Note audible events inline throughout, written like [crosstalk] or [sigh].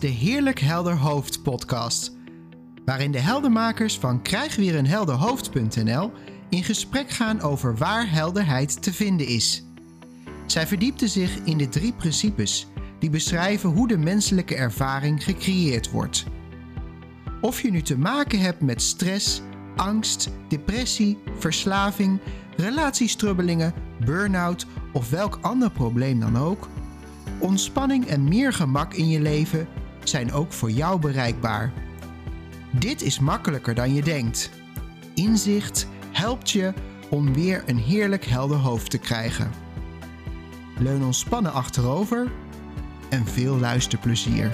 de Heerlijk Helder Hoofd podcast, waarin de heldermakers van krijgweerenhelderhoofd.nl in gesprek gaan over waar helderheid te vinden is. Zij verdiepte zich in de drie principes die beschrijven hoe de menselijke ervaring gecreëerd wordt. Of je nu te maken hebt met stress, angst, depressie, verslaving, relatiestrubbelingen, burn-out of welk ander probleem dan ook, ontspanning en meer gemak in je leven zijn ook voor jou bereikbaar. Dit is makkelijker dan je denkt. Inzicht helpt je om weer een heerlijk helder hoofd te krijgen. Leun ontspannen achterover en veel luisterplezier.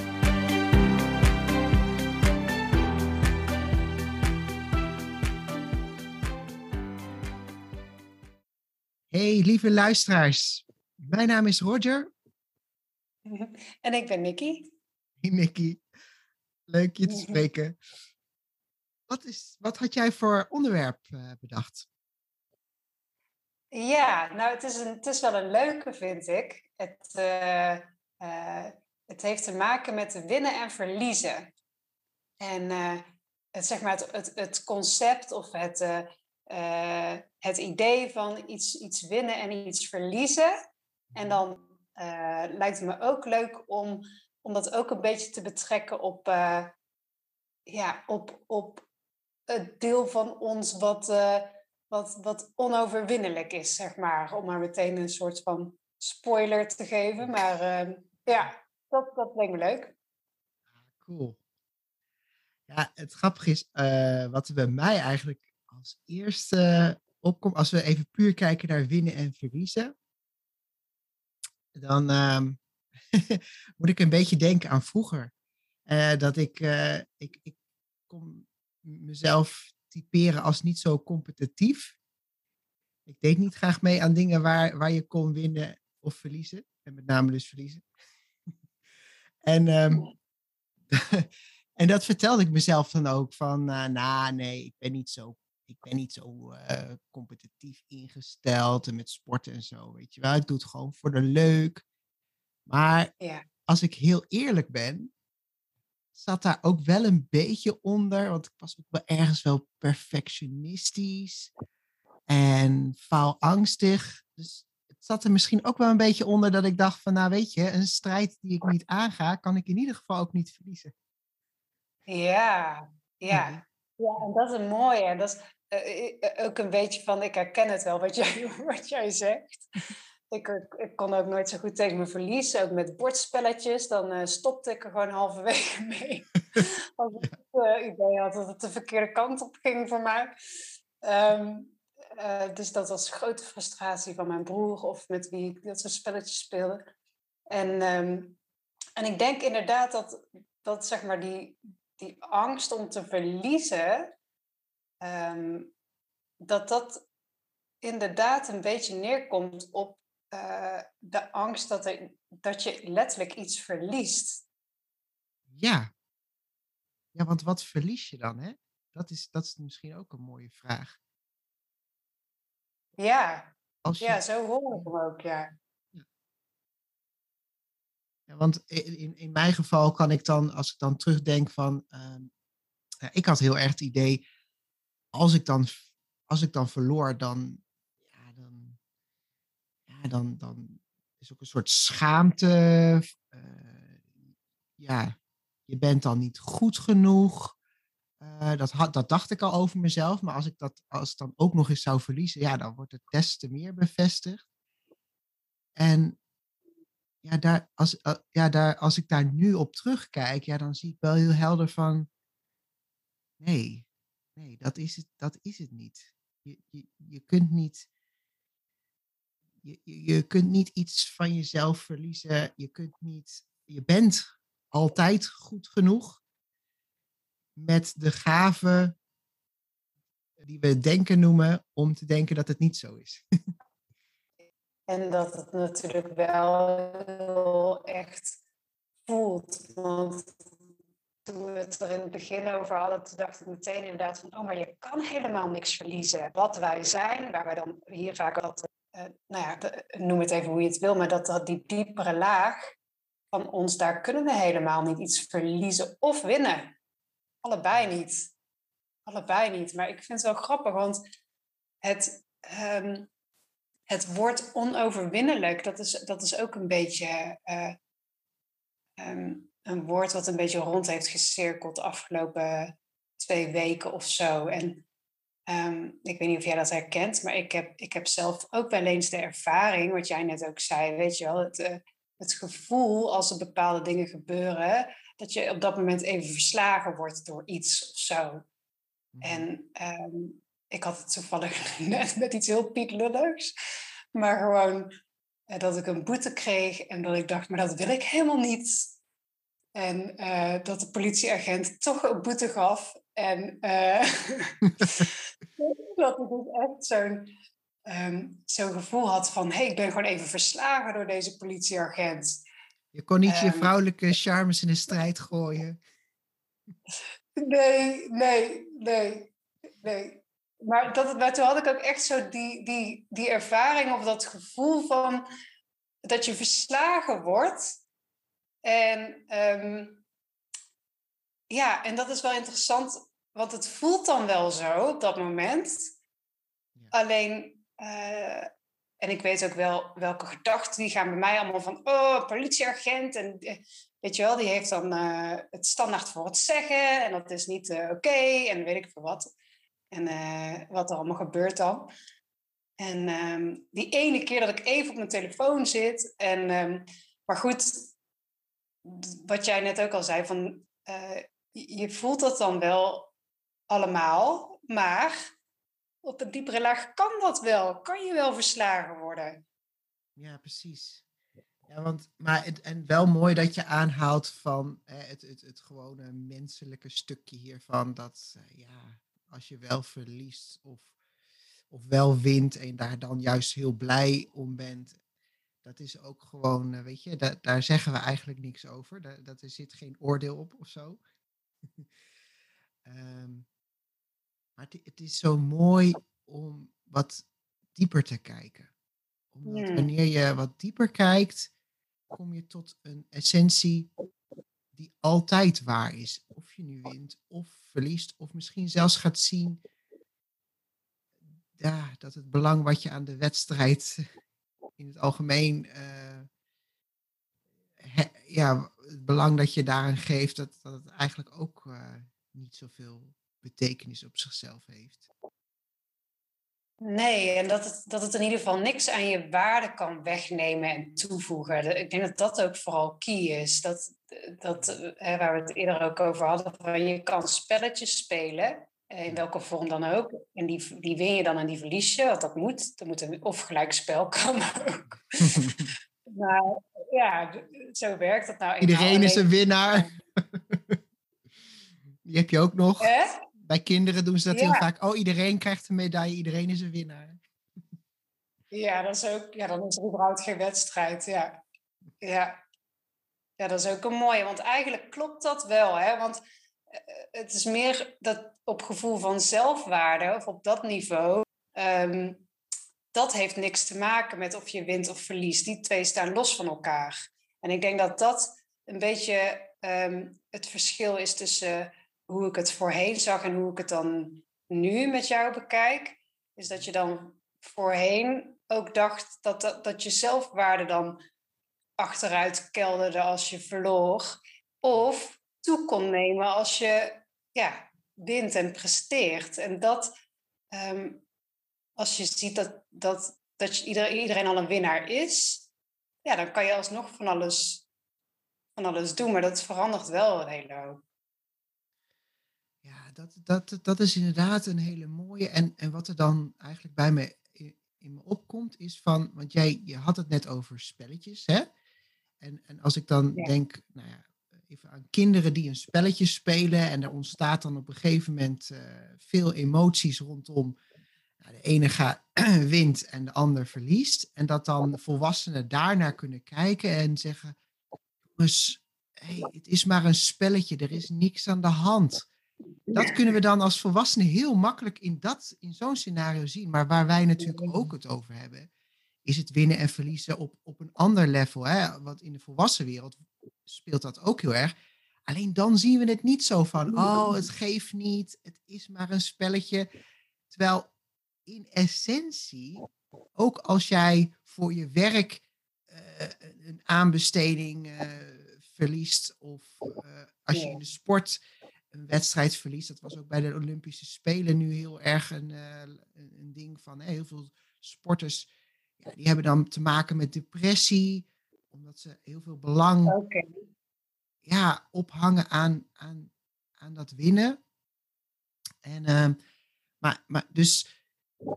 Hey lieve luisteraars, mijn naam is Roger. [laughs] En ik ben Nicky. [laughs] Nicky, leuk je te spreken. Wat, is, wat had jij voor onderwerp uh, bedacht? Ja, nou het is, een, het is wel een leuke vind ik. Het, uh, uh, het heeft te maken met winnen en verliezen. En het, zeg maar het, het, het concept of het, het idee van iets, iets winnen en iets verliezen. En dan lijkt het me ook leuk om, om dat ook een beetje te betrekken op, uh, ja, op, op het deel van ons wat, uh, wat, wat onoverwinnelijk is, zeg maar. Om maar meteen een soort van spoiler te geven. Maar ehm, ja, dat, dat lijkt me leuk. Cool. Ja, het grappige is, wat er bij mij eigenlijk als eerste opkomt, als we even puur kijken naar winnen en verliezen dan uh, [laughs] moet ik een beetje denken aan vroeger. Uh, dat ik, uh, ik, ik kon mezelf typeren als niet zo competitief. Ik deed niet graag mee aan dingen waar, waar je kon winnen of verliezen. En met name dus verliezen. [laughs] en, um, [laughs] en dat vertelde ik mezelf dan ook van, uh, nou nee, ik ben niet zo ik ben niet zo competitief ingesteld en met sporten en zo, weet je wel. Ik doe het gewoon voor de leuk. Maar ja. als ik heel eerlijk ben, zat daar ook wel een beetje onder, want ik was ook wel ergens wel perfectionistisch en faalangstig. Dus het zat er misschien ook wel een beetje onder dat ik dacht van, nou weet je, een strijd die ik niet aanga, kan ik in ieder geval ook niet verliezen. Ja, ja. Ja, en dat is een mooie. Dat is uh, ook een beetje van, ik herken het wel wat jij, [laughs] wat jij zegt. Ik, ik kon ook nooit zo goed tegen me verliezen. Ook met bordspelletjes, dan uh, stopte ik er gewoon halverwege [laughs] mee. Als ik het uh, idee had dat het de verkeerde kant op ging voor mij. Uh, dus dat was grote frustratie van mijn broer of met wie ik dat soort spelletjes speelde. En, um, en ik denk inderdaad dat, dat zeg maar die, die angst om te verliezen, um, dat dat inderdaad een beetje neerkomt op uh, de angst dat, er, dat je letterlijk iets verliest. Ja. Ja, want wat verlies je dan, hè? Dat is, dat is misschien ook een mooie vraag. Ja, Als je... ja zo hoor ik hem ook, ja. Ja, want in, in mijn geval kan ik dan, als ik dan terugdenk van, ja, ik had heel erg het idee, als ik dan, als ik dan verloor, dan, dan, dan is ook een soort schaamte. Uh, ja, je bent dan niet goed genoeg. Uh, dat, had, dat dacht ik al over mezelf, maar als ik dat als dan ook nog eens zou verliezen, ja, dan wordt het des te meer bevestigd. En ja, daar, als, uh, ja, daar, als ik daar nu op terugkijk, ja, dan zie ik wel heel helder van, nee, nee, dat is het, dat is het niet. Je, je, je kunt niet, je, je kunt niet iets van jezelf verliezen. Je kunt niet, je bent altijd goed genoeg met de gave die we denken noemen, om te denken dat het niet zo is. [laughs] En dat het natuurlijk wel echt voelt. Want toen we het er in het begin over hadden, toen dacht ik meteen inderdaad van, oh, maar je kan helemaal niks verliezen. Wat wij zijn, waar wij dan hier vaak altijd, nou ja, noem het even hoe je het wil, maar dat, dat die diepere laag, van ons, daar kunnen we helemaal niet iets verliezen of winnen. Allebei niet. Allebei niet. Maar ik vind het wel grappig, want het, um, het woord onoverwinnelijk, dat is, dat is ook een beetje uh, um, een woord wat een beetje rond heeft gecirkeld de afgelopen twee weken of zo. En um, ik weet niet of jij dat herkent, maar ik heb, ik heb zelf ook wel eens de ervaring, wat jij net ook zei, weet je wel, het, uh, het gevoel als er bepaalde dingen gebeuren, dat je op dat moment even verslagen wordt door iets of zo. Mhm. En um, ik had het toevallig [laughs] net met iets heel pietlulligs, maar gewoon uh, dat ik een boete kreeg en dat ik dacht, maar dat wil ik helemaal niet. En uh, dat de politieagent toch een boete gaf. En [laughs] uh, dat ik dus echt zo'n um, zo'n gevoel had van... hé, hey, ik ben gewoon even verslagen door deze politieagent. Je kon niet je ehm, vrouwelijke charmes in de strijd gooien. Nee, nee, nee, nee. Maar, dat, maar toen had ik ook echt zo die, die, die ervaring of dat gevoel van dat je verslagen wordt. En um, ja, en dat is wel interessant, want het voelt dan wel zo op dat moment. Ja. Alleen, uh, en ik weet ook wel welke gedachten die gaan bij mij allemaal van, oh, politieagent. En eh, weet je wel, die heeft dan uh, het standaard voor het zeggen. En dat is niet uh, oké. Okay, en weet ik veel wat. En wat er allemaal gebeurt dan. En um, die ene keer dat ik even op mijn telefoon zit. En, um, maar goed, wat jij net ook al zei, van uh, je voelt dat dan wel allemaal, maar op een diepere laag kan dat wel. Kan je wel verslagen worden. Ja, precies. Ja, want, maar het, en wel mooi dat je aanhaalt van het, het, het gewone menselijke stukje hiervan. Dat uh, ja, als je wel verliest of, of wel wint en daar dan juist heel blij om bent dat is ook gewoon, eh, weet je, da daar zeggen we eigenlijk niks over. Da dat er zit geen oordeel op of zo. Um, [laughs] maar het, het, is zo mooi om wat dieper te kijken. Omdat hmm. wanneer je wat dieper kijkt, kom je tot een essentie die altijd waar is. Of je nu wint of verliest, of misschien zelfs gaat zien ja, dat het belang wat je aan de wedstrijd [laughs] in het algemeen uh, ja, het belang dat je daaraan geeft, dat, dat het eigenlijk ook uh, niet zoveel betekenis op zichzelf heeft. Nee, en dat het, dat het in ieder geval niks aan je waarde kan wegnemen en toevoegen. Ik denk dat dat ook vooral key is. Dat, dat hè, waar we het eerder ook over hadden, van je kan spelletjes spelen eh, in welke vorm dan ook. En die, die win je dan en die verlies je, want dat moet. Er moet een of gelijkspel kan ook. [laughs] maar ja, zo werkt dat nou. Iedereen is een winnaar. [laughs] die heb je ook nog. Bij kinderen doen ze dat heel vaak. Oh, iedereen krijgt een medaille, iedereen is een winnaar. ja, dat is ook, ja, dan is er überhaupt geen wedstrijd. Ja. Ja. ja, dat is ook een mooie. Want eigenlijk klopt dat wel. Hè? Want eh, het is meer dat op gevoel van zelfwaarde of op dat niveau. Um, dat heeft niks te maken met of je wint of verliest. Die twee staan los van elkaar. En ik denk dat dat een beetje um, het verschil is tussen hoe ik het voorheen zag en hoe ik het dan nu met jou bekijk. Is dat je dan voorheen ook dacht dat, dat, dat je zelfwaarde dan achteruit kelderde als je verloor. Of toe kon nemen als je ja, wint en presteert. En dat, um, als je ziet dat, dat, dat iedereen, iedereen al een winnaar is, ja, dan kan je alsnog van alles, van alles doen. Maar dat verandert wel een hele hoop. Ja, dat, dat, dat is inderdaad een hele mooie. En, en wat er dan eigenlijk bij me in, me opkomt, is van, want jij je had het net over spelletjes, hè? En, en als ik dan denk, nou ja, even aan kinderen die een spelletje spelen en er ontstaat dan op een gegeven moment uh, veel emoties rondom. Nou, de ene gaat, [clears throat] wint en de ander verliest. En dat dan volwassenen daarnaar kunnen kijken en zeggen: Jongens, hey, het is maar een spelletje, er is niks aan de hand. Dat kunnen we dan als volwassenen heel makkelijk in, dat, in zo'n scenario zien. Maar waar wij natuurlijk ook het over hebben, is het winnen en verliezen op, op een ander level. Hè? Want in de volwassen wereld speelt dat ook heel erg. Alleen dan zien we het niet zo van, oh, het geeft niet, het is maar een spelletje. Terwijl in essentie, ook als jij voor je werk uh, een aanbesteding uh, verliest of uh, als je in de sport een wedstrijd verliest, dat was ook bij de Olympische Spelen nu heel erg een, een ding van heel veel sporters, ja, die hebben dan te maken met depressie, omdat ze heel veel belang okay. ja, ophangen aan, aan, aan dat winnen. En, uh, maar, maar dus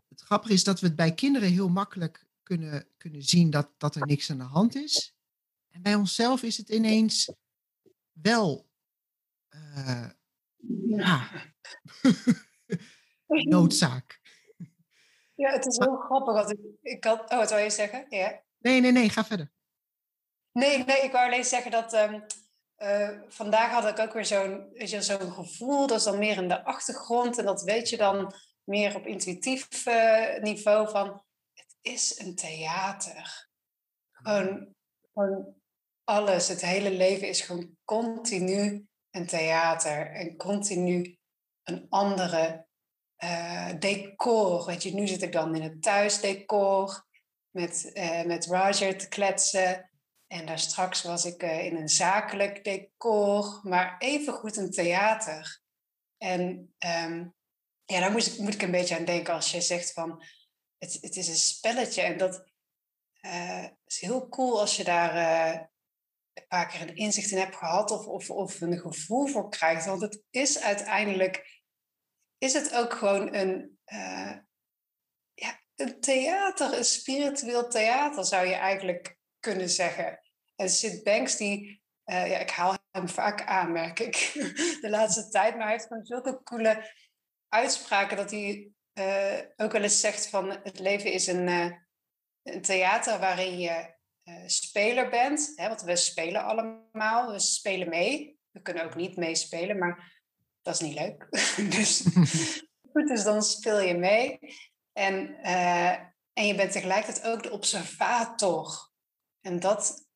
het grappige is dat we het bij kinderen heel makkelijk kunnen, kunnen zien dat, dat er niks aan de hand is. En bij onszelf is het ineens wel uh, ja. [laughs] noodzaak. Ja, het is heel grappig. Want ik, ik had, oh, wat wil je zeggen? Ja. Nee, nee, nee, ga verder. Nee, nee, ik wou alleen zeggen dat um, uh, vandaag had ik ook weer zo'n zo'n gevoel, dat is dan meer in de achtergrond en dat weet je dan meer op intuïtief uh, niveau van het is een theater. Gewoon, gewoon alles, het hele leven is gewoon continu een theater en continu een andere uh, decor. Weet je, nu zit ik dan in het thuisdecor met, uh, met Roger te kletsen. En daar straks was ik in een zakelijk decor, maar evengoed een theater. En um, ja, daar moet ik, moet ik een beetje aan denken als je zegt van het, het is een spelletje. En dat is heel cool als je daar een paar keer een inzicht in hebt gehad of, of, of een gevoel voor krijgt. Want het is uiteindelijk, is het ook gewoon een, uh, ja, een theater, een spiritueel theater zou je eigenlijk kunnen zeggen. En Sid Banks, die, ja, ik haal hem vaak aan, merk ik, [laughs] de laatste tijd, maar hij heeft gewoon zulke coole uitspraken dat hij uh, ook wel eens zegt van het leven is een, een theater waarin je uh, speler bent. Hè, want we spelen allemaal, we spelen mee. We kunnen ook niet meespelen, maar dat is niet leuk. [laughs] dus [laughs] goed, dus dan speel je mee. En, en je bent tegelijkertijd ook de observator. En dat,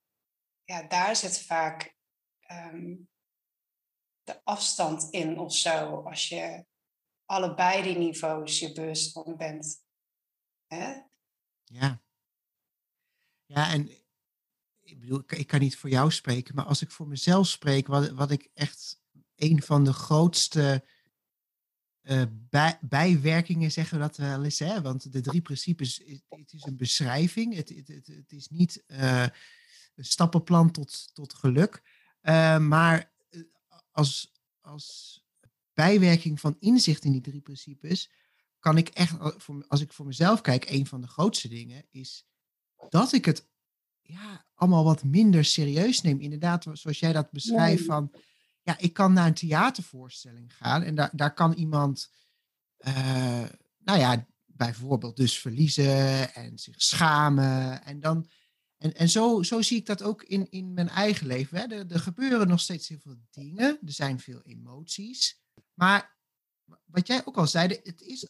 ja, daar zit vaak um, de afstand in of zo. Als je allebei die niveaus je bewust van bent. Hè? Ja. Ja, en ik bedoel, ik, kan niet voor jou spreken, maar als ik voor mezelf spreek, wat, wat ik echt een van de grootste uh, bij, bijwerkingen zeggen we dat wel eens, hè? want de drie principes, het, is een beschrijving, het, het, het, is niet uh, een stappenplan tot, tot geluk, uh, maar als, als bijwerking van inzicht in die drie principes, kan ik echt, als ik voor mezelf kijk, een van de grootste dingen is dat ik het ja, allemaal wat minder serieus neem. Inderdaad, zoals jij dat beschrijft van, ja, ik kan naar een theatervoorstelling gaan en daar, daar kan iemand, uh, nou ja, bijvoorbeeld dus verliezen en zich schamen. En, dan, en, en zo, zo zie ik dat ook in, in mijn eigen leven. Hè. Er, er gebeuren nog steeds heel veel dingen, er zijn veel emoties. Maar wat jij ook al zei, het is,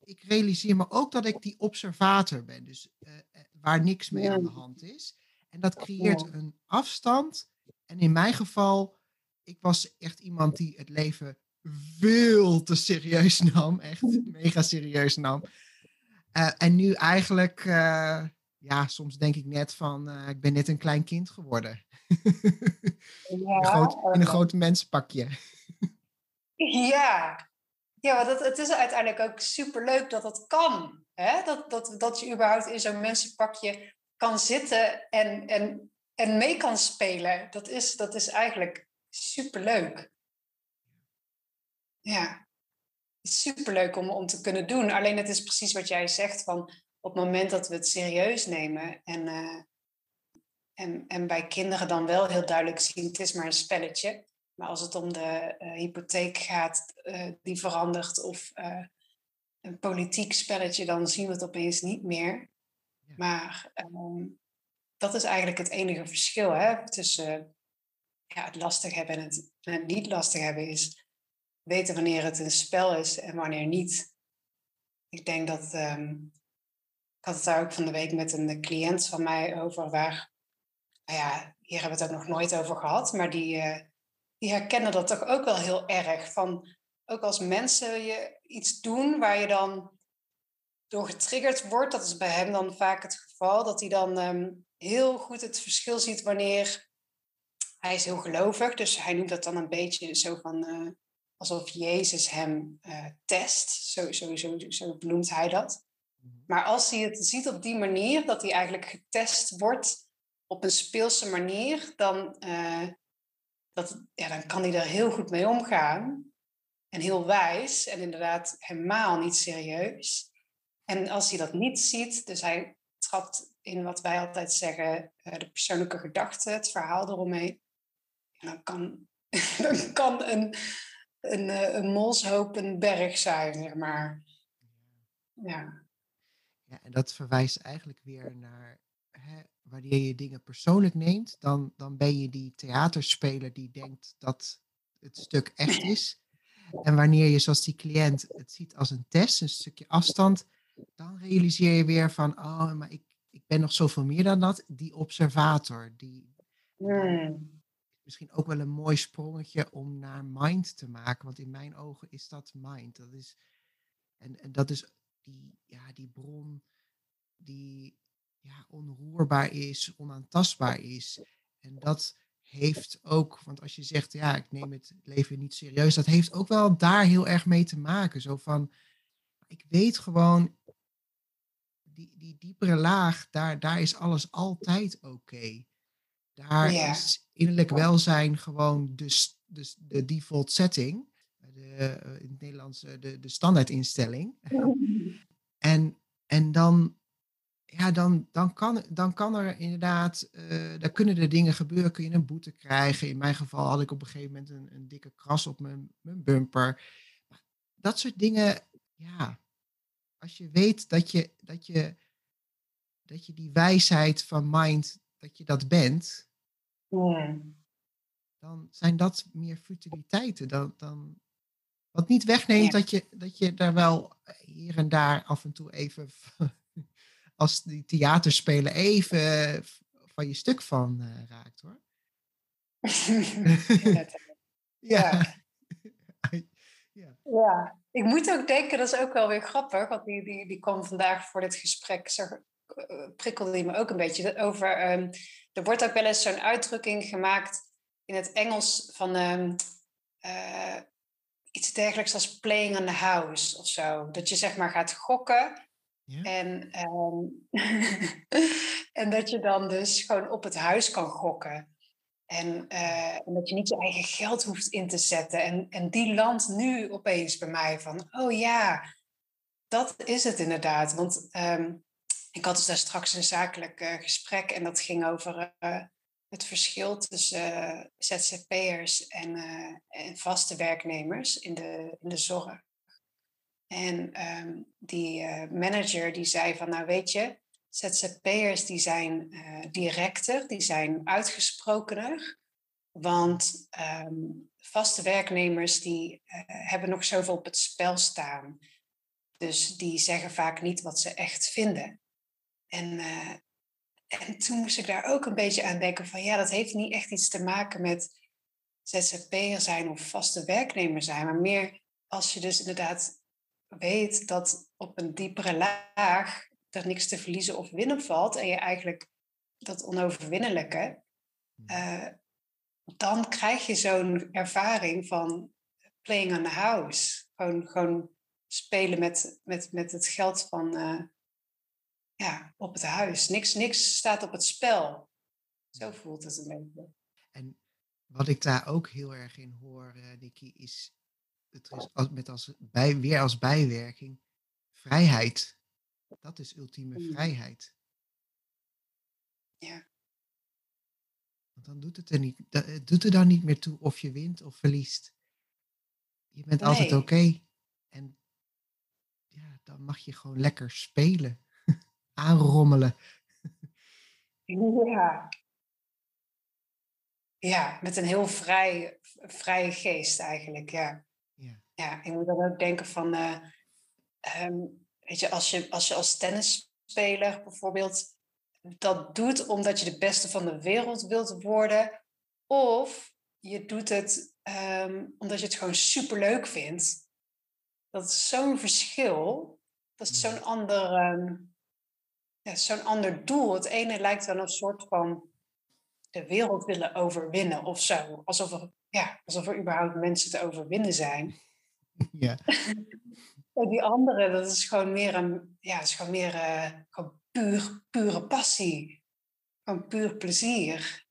ik realiseer me ook dat ik die observator ben. Dus uh, waar niks mee aan de hand is. En dat creëert een afstand. En in mijn geval, ik was echt iemand die het leven veel te serieus [laughs] nam. Echt mega serieus nam. Uh, en nu eigenlijk, uh, ja, soms denk ik net van, uh, ik ben net een klein kind geworden. Ja, [laughs] in, een groot, in een groot mensenpakje. Ja, ja dat, het is uiteindelijk ook superleuk dat dat kan. Hè? Dat, dat, dat je überhaupt in zo'n mensenpakje kan zitten en, en, en mee kan spelen. Dat is, dat is eigenlijk superleuk. Ja, superleuk om, om te kunnen doen. Alleen het is precies wat jij zegt van op het moment dat we het serieus nemen en, uh, en, en bij kinderen dan wel heel duidelijk zien, het is maar een spelletje. Maar als het om de uh, hypotheek gaat uh, die verandert of een politiek spelletje, dan zien we het opeens niet meer. Maar um, dat is eigenlijk het enige verschil hè, tussen ja, het lastig hebben en het, het niet lastig hebben, is weten wanneer het een spel is en wanneer niet. Ik denk dat, um, ik had het daar ook van de week met een cliënt van mij over, waar nou ja, hier hebben we het ook nog nooit over gehad, maar die, die herkennen dat toch ook wel heel erg. Van, ook als mensen je iets doen waar je dan door getriggerd wordt, dat is bij hem dan vaak het geval, dat hij dan ehm, heel goed het verschil ziet wanneer hij is heel gelovig, dus hij noemt dat dan een beetje zo van uh, alsof Jezus hem uh, test, zo, zo, zo, zo benoemt hij dat. Mhm. Maar als hij het ziet op die manier, dat hij eigenlijk getest wordt op een speelse manier, dan, uh, dat, ja, dan kan hij er heel goed mee omgaan. En heel wijs en inderdaad helemaal niet serieus. En als hij dat niet ziet, dus hij trapt in wat wij altijd zeggen, de persoonlijke gedachte, het verhaal eromheen, dan kan, [laughs] dan kan een, een, eh, een molshoop een berg zijn, zeg maar. Ja. ja en dat verwijst eigenlijk weer naar hè, wanneer je dingen persoonlijk neemt, dan, dan ben je die theaterspeler die denkt dat het stuk echt is. En wanneer je zoals die cliënt het ziet als een test, een stukje afstand, dan realiseer je weer van, oh, maar ik, ik ben nog zoveel meer dan dat. Die observator, die, hmm misschien ook wel een mooi sprongetje om naar mind te maken. Want in mijn ogen is dat mind. Dat is, en, en dat is die, ja, die bron die ja, onroerbaar is, onaantastbaar is. En dat heeft ook, want als je zegt, ja, ik neem het leven niet serieus, dat heeft ook wel daar heel erg mee te maken. Zo van, ik weet gewoon, die, die diepere laag, daar, daar is alles altijd oké. Daar is innerlijk welzijn gewoon de, de, de default setting. De, eh, in het Nederlands eh, de, de standaardinstelling. En, en dan, ja, dan, dan, kan, dan kan er inderdaad, uh, daar kunnen er dingen gebeuren. Kun je een boete krijgen. In mijn geval had ik op een gegeven moment een, een dikke kras op mijn, mijn bumper. Dat soort dingen, ja. Als je weet dat je, dat je, dat je die wijsheid van mind, dat je dat bent, dan zijn dat meer futiliteiten. Dan, dan, wat niet wegneemt dat, je, dat je daar wel hier en daar af en toe even, als die theaterspelen, even van je stuk van uh, raakt hoor. [laughs] ja. [laughs] [laughs] ja. ja. ik moet ook denken, dat is ook wel weer grappig, want die, die, die kwam vandaag voor dit gesprek, zeg, uh, prikkelde die me ook een beetje over. Um, er wordt ook wel eens zo'n uitdrukking gemaakt in het Engels van um, uh, iets dergelijks als playing on the house of zo. Dat je zeg maar gaat gokken. En, um, [laughs] en dat je dan dus gewoon op het huis kan gokken. En, uh, en, dat je niet je eigen geld hoeft in te zetten. En, en die landt nu opeens bij mij van, oh ja, dat is het inderdaad. Want um, ik had dus daar straks een zakelijk uh, gesprek en dat ging over uh, het verschil tussen ZZP'ers en, en, vaste werknemers in de, in de zorg. En um, die manager die zei van, nou weet je, ZZP'ers die zijn directer, die zijn uitgesprokener. Want um, vaste werknemers die hebben nog zoveel op het spel staan. Dus die zeggen vaak niet wat ze echt vinden. En, en toen moest ik daar ook een beetje aan denken van ja, dat heeft niet echt iets te maken met ZZP'er zijn of vaste werknemer zijn, maar meer als je dus inderdaad weet dat op een diepere laag er niks te verliezen of winnen valt en je eigenlijk dat onoverwinnelijke, uh, dan krijg je zo'n ervaring van playing on the house. Gewoon, gewoon spelen met, met, met het geld van, uh, ja, op het huis. Niks, niks staat op het spel. Zo voelt het een beetje. En wat ik daar ook heel erg in hoor, uh, Nicky, is het is als, met als bij, weer als bijwerking vrijheid. Dat is ultieme mm. vrijheid. Ja. Want dan doet het er niet, het doet er dan niet meer toe of je wint of verliest. Je bent altijd oké. En ja, dan mag je gewoon lekker spelen [laughs] aanrommelen. Ja. Ja, met een heel vrij, vrije geest eigenlijk, ja. Ja, ik moet dan ook denken van, uh, weet je, als je, als als tennisspeler bijvoorbeeld dat doet omdat je de beste van de wereld wilt worden. Of je doet het ehm, omdat je het gewoon superleuk vindt. Dat is zo'n verschil. Dat is zo'n ander, ehm, ja, zo'n ander doel. Het ene lijkt dan een soort van de wereld willen overwinnen of zo. Alsof er, ja, alsof er überhaupt mensen te overwinnen zijn. [laughs] Ja. die andere, dat is gewoon meer een, ja, is gewoon meer uh, gewoon puur, pure passie. Gewoon puur plezier.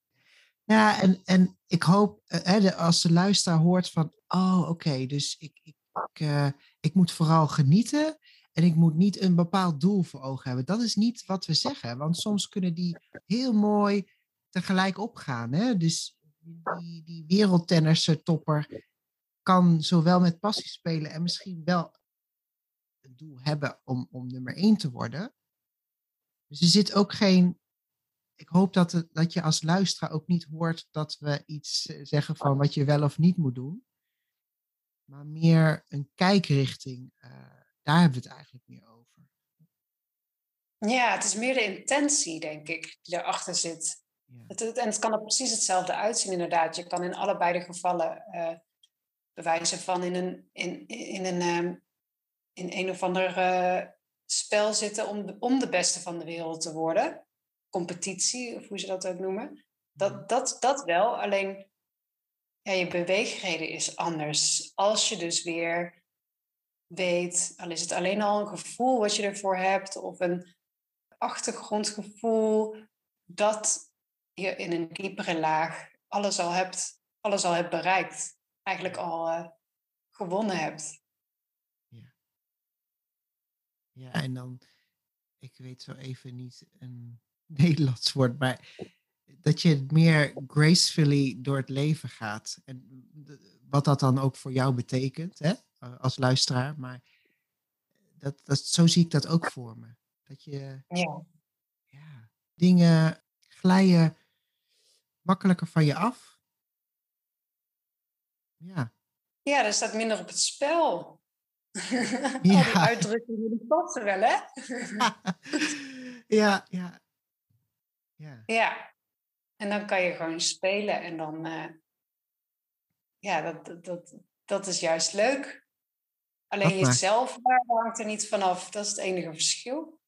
Ja, en, en ik hoop, uh, hè, als de luisteraar hoort van, oh oké, dus ik, ik, ik, uh, ik moet vooral genieten en ik moet niet een bepaald doel voor ogen hebben. Dat is niet wat we zeggen, want soms kunnen die heel mooi tegelijk opgaan. Hè? Dus die, die wereldtennisser topper kan zowel met passie spelen en misschien wel een doel hebben om, om nummer één te worden. Dus er zit ook geen. Ik hoop dat, het, dat je als luisteraar ook niet hoort dat we iets eh, zeggen van wat je wel of niet moet doen. Maar meer een kijkrichting. Uh, daar hebben we het eigenlijk meer over. Ja, het is meer de intentie, denk ik, die erachter zit. Ja. Het, het, en het kan er precies hetzelfde uitzien, inderdaad. Je kan in allebei de gevallen uh, bewijzen van in een, in, in een, um, in een of ander uh, spel zitten om de, om de beste van de wereld te worden. Competitie, of hoe ze dat ook noemen. Dat, dat, dat wel, alleen ja, je beweegreden is anders. Als je dus weer weet, al is het alleen al een gevoel wat je ervoor hebt, of een achtergrondgevoel, dat je in een diepere laag alles al hebt, alles al hebt bereikt. Eigenlijk al uh, gewonnen hebt. Ja. ja, en dan, ik weet zo even niet een [laughs] Nederlands woord, maar dat je meer gracefully door het leven gaat. En wat dat dan ook voor jou betekent, hè, als luisteraar. Maar dat, dat, zo zie ik dat ook voor me. Dat je ja. Ja, dingen glijden makkelijker van je af. Ja. Ja, er staat minder op het spel. [laughs] Ja. Al die uitdrukkingen die passen wel, hè? [laughs] ja, ja. Ja. Ja. En dan kan je gewoon spelen en dan... Uh, ja, dat, dat, dat is juist leuk. Alleen jezelf hangt er niet vanaf. Dat is het enige verschil.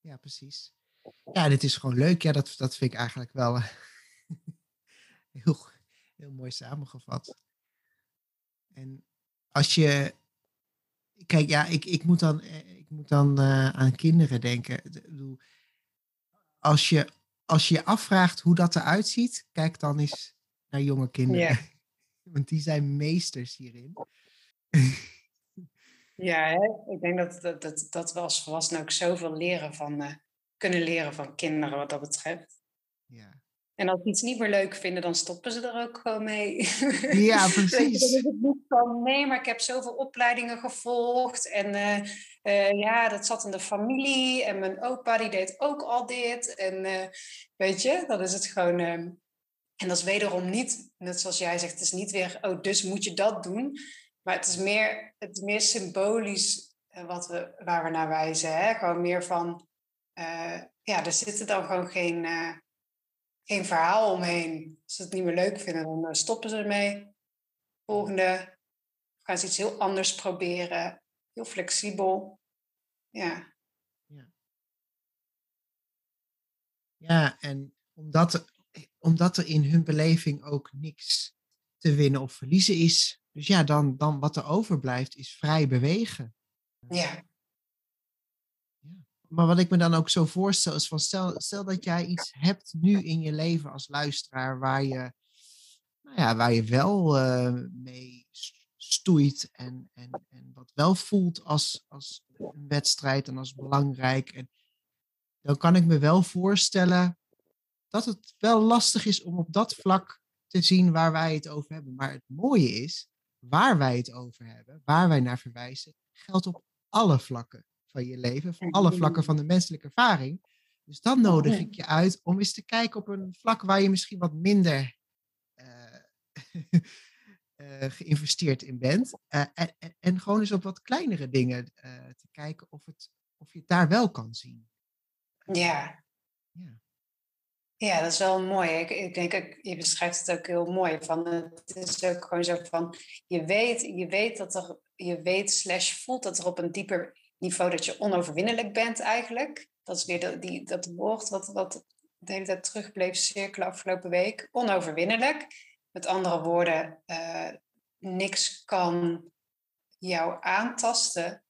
Ja, precies. Ja, dit is gewoon leuk. Ja, dat, dat vind ik eigenlijk wel eh, [laughs] heel, heel mooi samengevat. En als je. Kijk, ja, ik, ik moet dan, eh, ik moet dan uh, aan kinderen denken. Als je, als je je afvraagt hoe dat eruit ziet, kijk dan eens naar jonge kinderen. [laughs] Want die zijn meesters hierin. ja, hè? ik denk dat, dat, dat, dat we als volwassenen ook zoveel leren van, uh, kunnen leren van kinderen wat dat betreft. Ja. En als ze iets niet meer leuk vinden, dan stoppen ze er ook gewoon mee. [laughs] Ja, precies. is het van, nee, maar ik heb zoveel opleidingen gevolgd. En uh, uh, ja, dat zat in de familie. En mijn opa, die deed ook al dit. En uh, weet je, dat is het gewoon... Ehm, en dat is wederom niet, net zoals jij zegt, het is niet weer, oh, dus moet je dat doen. Maar het is meer, het is meer symbolisch wat we, waar we naar wijzen. Hè? Gewoon meer van, ja, er zitten dan gewoon geen geen verhaal omheen. Als ze het niet meer leuk vinden, dan eh, stoppen ze ermee. Volgende gaan ze iets heel anders proberen. Heel flexibel. Ja. Ja, ja en omdat, omdat er in hun beleving ook niks te winnen of verliezen is. Dus ja, dan, dan wat er overblijft is vrij bewegen. Ja. Maar wat ik me dan ook zo voorstel is van stel, stel dat jij iets hebt nu in je leven als luisteraar waar je, nou ja, waar je wel uh, mee stoeit en, en, en wat wel voelt als, als een wedstrijd en als belangrijk. En dan kan ik me wel voorstellen dat het wel lastig is om op dat vlak te zien waar wij het over hebben. Maar het mooie is, waar wij het over hebben, waar wij naar verwijzen, geldt op alle vlakken van je leven, van alle vlakken van de menselijke ervaring. Dus dan nodig ik je uit om eens te kijken op een vlak waar je misschien wat minder uh, uh, [laughs] geïnvesteerd in bent. Uh, en, en, gewoon eens op wat kleinere dingen te kijken of, het, of je het daar wel kan zien. Ja. ja. Ja, dat is wel mooi. Ik, ik denk, je beschrijft het ook heel mooi. Van, het is ook gewoon zo van, je weet, je weet dat er, je weet slash voelt dat er op een dieper niveau dat je onoverwinnelijk bent eigenlijk. Dat is weer dat, die, dat woord wat, wat de hele tijd terug bleef cirkelen afgelopen week. Onoverwinnelijk. Met andere woorden, uh, niks kan jou aantasten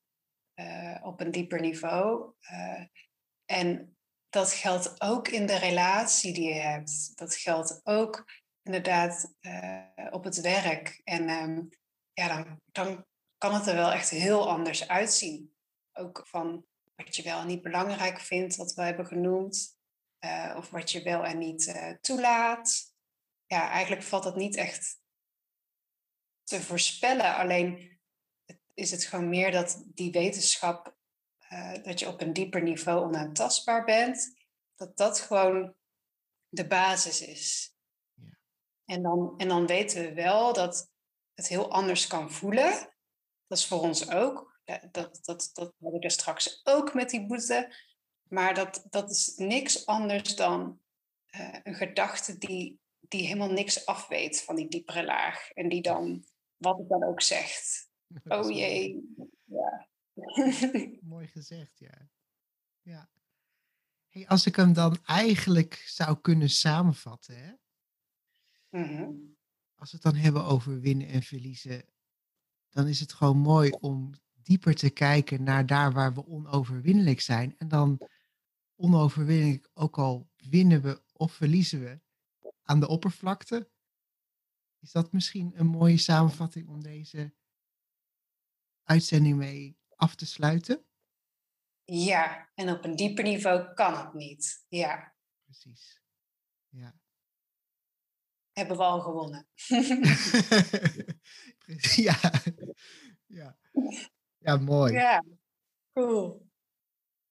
uh, op een dieper niveau. Uh, en dat geldt ook in de relatie die je hebt. Dat geldt ook inderdaad op het werk. En um, ja, dan, dan kan het er wel echt heel anders uitzien. Ook van wat je wel en niet belangrijk vindt, wat we hebben genoemd. Uh, of wat je wel en niet uh, toelaat. Ja, eigenlijk valt dat niet echt te voorspellen. Alleen is het gewoon meer dat die wetenschap uh, dat je op een dieper niveau onaantastbaar bent, dat dat gewoon de basis is. Ja. En, dan, en dan weten we wel dat het heel anders kan voelen. Dat is voor ons ook. Dat, dat, dat, dat hadden we straks ook met die boete. Maar dat, dat is niks anders dan uh, een gedachte die, die helemaal niks afweet van die diepere laag. En die dan, wat het dan ook zegt. [laughs] Oh jee. Ja. [laughs] Mooi gezegd, ja. ja. Hey, als ik hem dan eigenlijk zou kunnen samenvatten, hè? Mhm. als we het dan hebben over winnen en verliezen, dan is het gewoon mooi om dieper te kijken naar daar waar we onoverwinnelijk zijn. En dan onoverwinnelijk, ook al winnen we of verliezen we aan de oppervlakte. Is dat misschien een mooie samenvatting om deze uitzending mee af te sluiten? Ja, en op een dieper niveau kan het niet. Ja. Precies. Ja. Hebben we al gewonnen. [laughs] ja. ja. [laughs] Ja, mooi. Ja, cool.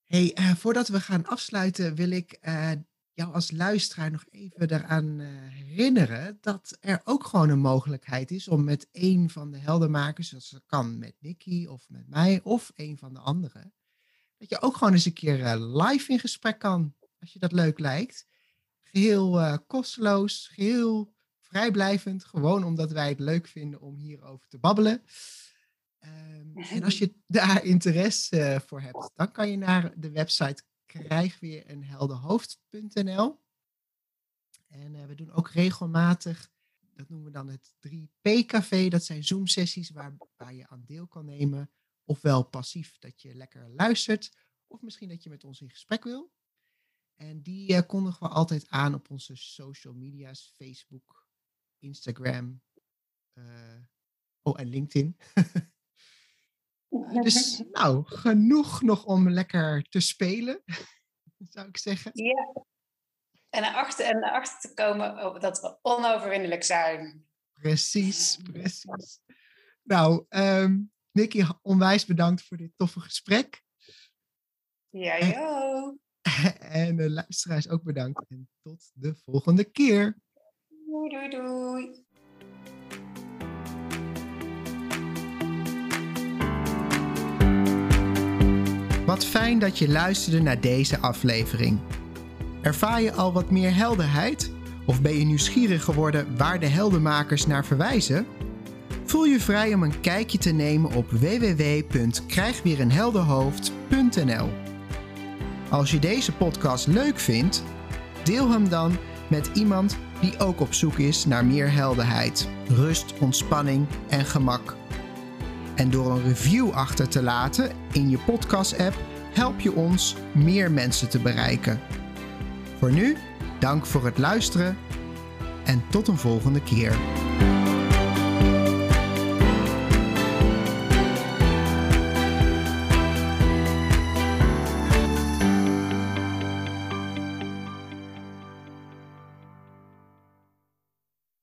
Hey, uh, voordat we gaan afsluiten, wil ik uh, jou als luisteraar nog even eraan uh, herinneren dat er ook gewoon een mogelijkheid is om met een van de heldenmakers, zoals dat kan met Nicky of met mij of een van de anderen, dat je ook gewoon eens een keer live in gesprek kan, als je dat leuk lijkt. Geheel kosteloos, geheel vrijblijvend, gewoon omdat wij het leuk vinden om hierover te babbelen. Um, [laughs] en als je daar interesse voor hebt, dan kan je naar de website krijgweerenheldenhoofd.nl. En uh, we doen ook regelmatig, dat noemen we dan het 3P-café. Dat zijn Zoom-sessies waar, waar je aan deel kan nemen. Ofwel passief, dat je lekker luistert. Of misschien dat je met ons in gesprek wil. En die uh, kondigen we altijd aan op onze social media's. Facebook, Instagram. Uh, oh, en LinkedIn. [laughs] Dus [laughs] nou, genoeg nog om lekker te spelen, [laughs] zou ik zeggen. Ja. En erachter, en erachter te komen dat we onoverwinnelijk zijn. Precies, precies. Nou, um, Nicky, onwijs bedankt voor dit toffe gesprek. Ja, joh. [laughs] En de luisteraars ook bedankt. En tot de volgende keer. Doei, doei, doei. Wat fijn dat je luisterde naar deze aflevering. Ervaar je al wat meer helderheid? Of ben je nieuwsgierig geworden waar de heldenmakers naar verwijzen? Voel je vrij om een kijkje te nemen op www.krijgweerenhelderhoofd.nl. Als je deze podcast leuk vindt, deel hem dan met iemand die ook op zoek is naar meer helderheid, rust, ontspanning en gemak. En door een review achter te laten in je podcast-app help je ons meer mensen te bereiken. Voor nu, dank voor het luisteren en tot een volgende keer.